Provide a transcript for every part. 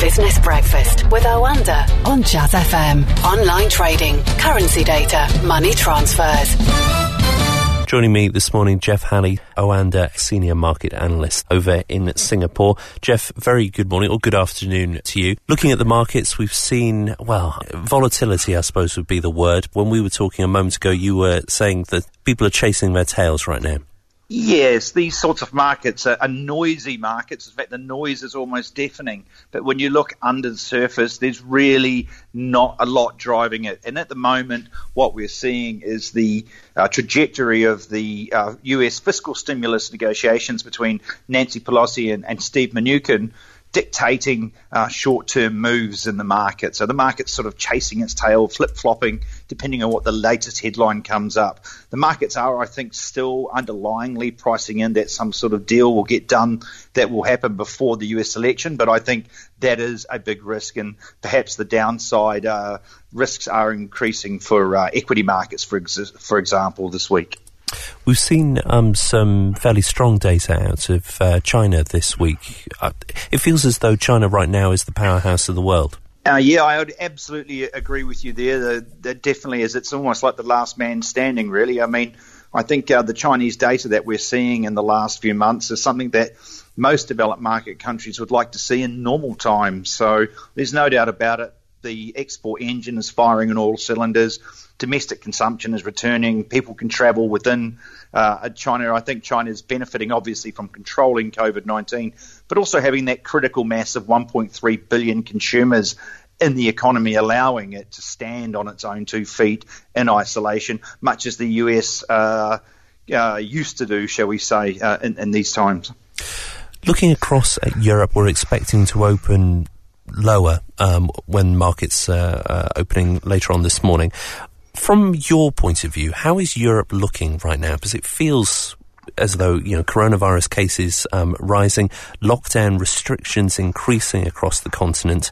Business Breakfast with Oanda on Jazz FM. Online trading, currency data, money transfers. Joining me this morning, Jeff Halley, Oanda Senior Market Analyst over in Singapore. Jeff, very good morning or good afternoon to you. Looking at the markets, we've seen, well, volatility, I suppose would be the word. When we were talking a moment ago, you were saying that people are chasing their tails right now. Yes, these sorts of markets are, are, noisy markets. In fact, the noise is almost deafening. But when you look under the surface, there's really not a lot driving it. And at the moment, what we're seeing is the uh, trajectory of the uh, US fiscal stimulus negotiations between Nancy Pelosi and, and Steve Mnuchin dictating uh, short term moves in the market. So the market's sort of chasing its tail, flip flopping, depending on what the latest headline comes up. The markets are, I think, still underlyingly pricing in that some sort of deal will get done that will happen before the US election, but I think that is a big risk, and perhaps the downside uh, risks are increasing for uh, equity markets, for, ex- for example, this week. We've seen um, some fairly strong data out of uh, China this week. Uh, it feels as though China right now is the powerhouse of the world. Uh, yeah, I would absolutely agree with you there. That definitely is. It's almost like the last man standing, really. I mean, I think uh, the Chinese data that we're seeing in the last few months is something that most developed market countries would like to see in normal times. So there's no doubt about it. The export engine is firing on all cylinders domestic consumption is returning. People can travel within uh, China. I think China is benefiting obviously from controlling COVID 19, but also having that critical mass of 1.3 billion consumers in the economy, allowing it to stand on its own two feet in isolation, much as the US uh, uh, used to do, shall we say, uh, in, in these times. Looking across at Europe, we're expecting to open lower um, when markets uh, uh, opening later on this morning. From your point of view, how is Europe looking right now? Because it feels as though you know coronavirus cases um, rising, lockdown restrictions increasing across the continent.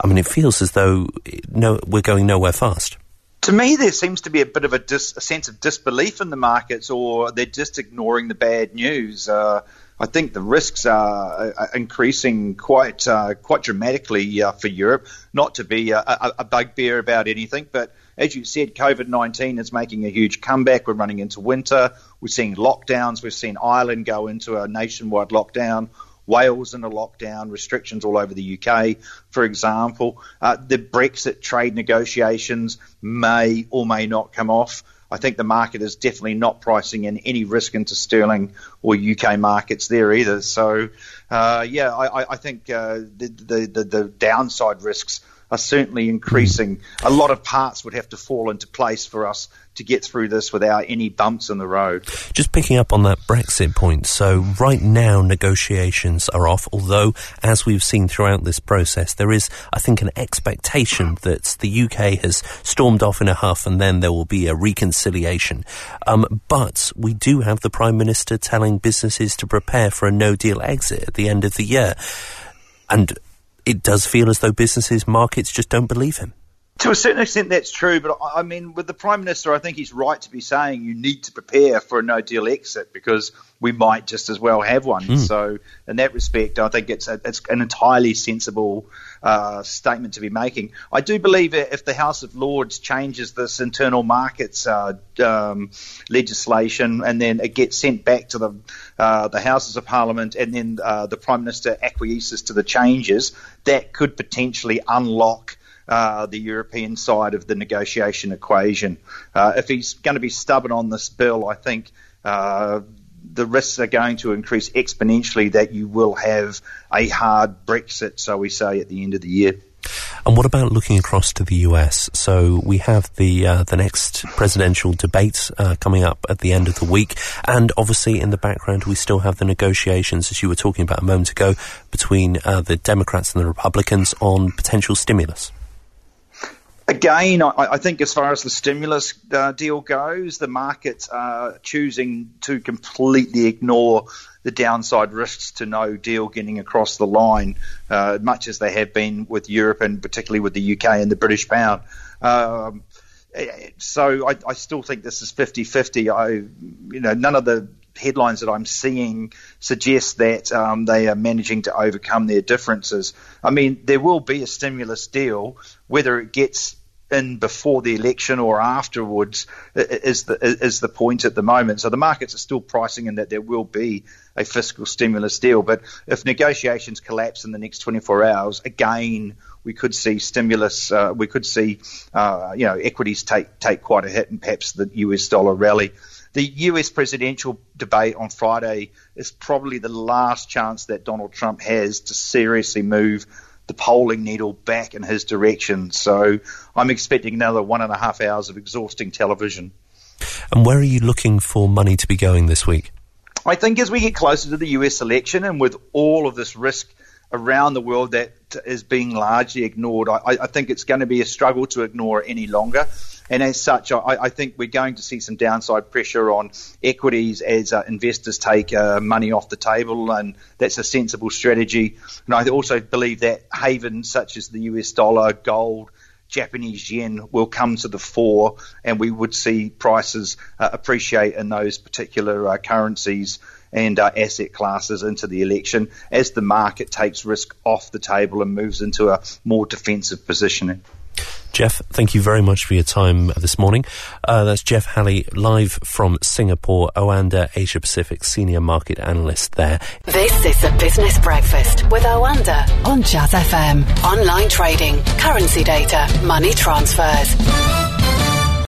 I mean, it feels as though no, we're going nowhere fast. To me, there seems to be a bit of a, dis, a sense of disbelief in the markets, or they're just ignoring the bad news. Uh, I think the risks are, increasing quite uh, quite dramatically uh, for Europe. Not to be a, a, a bugbear about anything, but as you said, COVID 19 is making a huge comeback. We're running into winter. We're seeing lockdowns. We've seen Ireland go into a nationwide lockdown. Wales in a lockdown, restrictions all over the UK, for example. Uh, the Brexit trade negotiations may or may not come off. I think the market is definitely not pricing in any risk into sterling or UK markets there either. So, uh, yeah, I, I think uh, the, the, the, the downside risks are certainly increasing. A lot of parts would have to fall into place for us to get through this without any bumps in the road. Just picking up on that Brexit point. So right now negotiations are off, although as we've seen throughout this process, there is, I think, an expectation that the UK has stormed off in a huff and then there will be a reconciliation. Um, but we do have the Prime Minister telling businesses to prepare for a no deal exit at the end of the year. And it does feel as though businesses, markets just don't believe him. To a certain extent, that's true. But I mean, with the Prime Minister, I think he's right to be saying you need to prepare for a no deal exit because we might just as well have one. Mm. So, in that respect, I think it's, a, it's an entirely sensible uh, statement to be making. I do believe if the House of Lords changes this internal markets uh, um, legislation and then it gets sent back to the uh, the Houses of Parliament and then uh, the Prime Minister acquiesces to the changes, that could potentially unlock. Uh, the European side of the negotiation equation. If he's going to be stubborn on this bill, I think the risks are going to increase exponentially that you will have a hard Brexit, so we say, at the end of the year. And what about looking across to the US? So we have the uh, the next presidential debate uh, coming up at the end of the week, and obviously in the background we still have the negotiations, as you were talking about a moment ago, between uh, the Democrats and the Republicans on potential stimulus. Again, I, I, think as far as the stimulus uh, deal goes, the markets are choosing to completely ignore the downside risks to no deal getting across the line, uh, much as they have been with Europe and particularly with the UK and the British pound. Um, so I, I, still think this is 50-50. I, you know, none of the headlines that I'm seeing suggest that um, they are managing to overcome their differences. I mean, there will be a stimulus deal, whether it gets in before the election or afterwards is the is the point at the moment. So the markets are still pricing in that there will be a fiscal stimulus deal. But if negotiations collapse in the next 24 hours, again we could see stimulus. Uh, we could see uh, you know equities take take quite a hit and perhaps the US dollar rally. The US presidential debate on Friday is probably the last chance that Donald Trump has to seriously move the polling needle back in his direction. So I'm expecting another one and a half hours of exhausting television. And where are you looking for money to be going this week? I think as we get closer to the US election and with all of this risk around the world that is being largely ignored, I, I think it's going to be a struggle to ignore it any longer. And as such, I, I, think we're going to see some downside pressure on equities as uh, investors take uh, money off the table, and that's a sensible strategy. And I also believe that havens such as the US dollar, gold, Japanese yen will come to the fore, and we would see prices uh, appreciate in those particular uh, currencies and uh, asset classes into the election as the market takes risk off the table and moves into a more defensive positioning. Jeff, thank you very much for your time this morning. Uh, that's Jeff Halley, live from Singapore, Oanda Asia Pacific Senior Market Analyst there. This is the Business Breakfast with Oanda on Jazz FM. Online trading, currency data, money transfers.